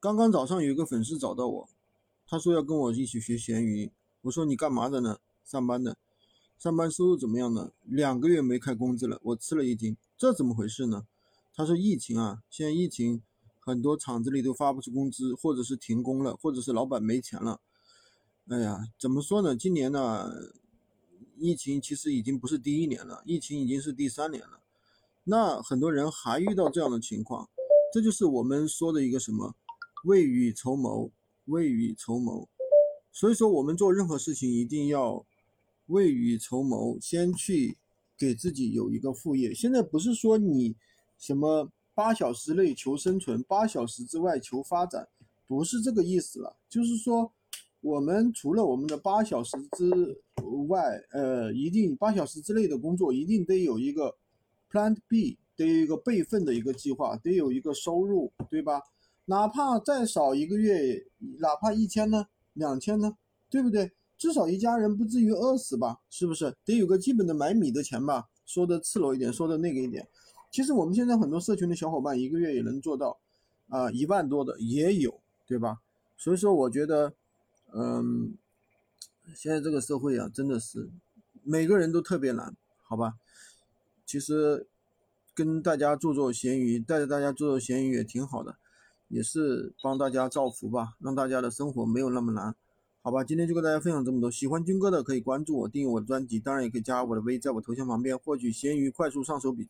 刚刚早上有一个粉丝找到我，他说要跟我一起学闲鱼。我说你干嘛的呢？上班的，上班收入怎么样呢？两个月没开工资了，我吃了一惊，这怎么回事呢？他说疫情啊，现在疫情很多厂子里都发不出工资，或者是停工了，或者是老板没钱了。哎呀，怎么说呢？今年呢，疫情其实已经不是第一年了，疫情已经是第三年了。那很多人还遇到这样的情况，这就是我们说的一个什么？未雨绸缪，未雨绸缪。所以说，我们做任何事情一定要未雨绸缪，先去给自己有一个副业。现在不是说你什么八小时内求生存，八小时之外求发展，不是这个意思了。就是说，我们除了我们的八小时之外，呃，一定八小时之内的工作，一定得有一个 Plan B，得有一个备份的一个计划，得有一个收入，对吧？哪怕再少一个月，哪怕一千呢，两千呢，对不对？至少一家人不至于饿死吧？是不是？得有个基本的买米的钱吧？说的赤裸一点，说的那个一点。其实我们现在很多社群的小伙伴，一个月也能做到，啊，一万多的也有，对吧？所以说，我觉得，嗯，现在这个社会啊，真的是每个人都特别难，好吧？其实跟大家做做闲鱼，带着大家做做闲鱼也挺好的。也是帮大家造福吧，让大家的生活没有那么难，好吧？今天就跟大家分享这么多，喜欢军哥的可以关注我，订阅我的专辑，当然也可以加我的微，在我头像旁边获取闲鱼快速上手笔记。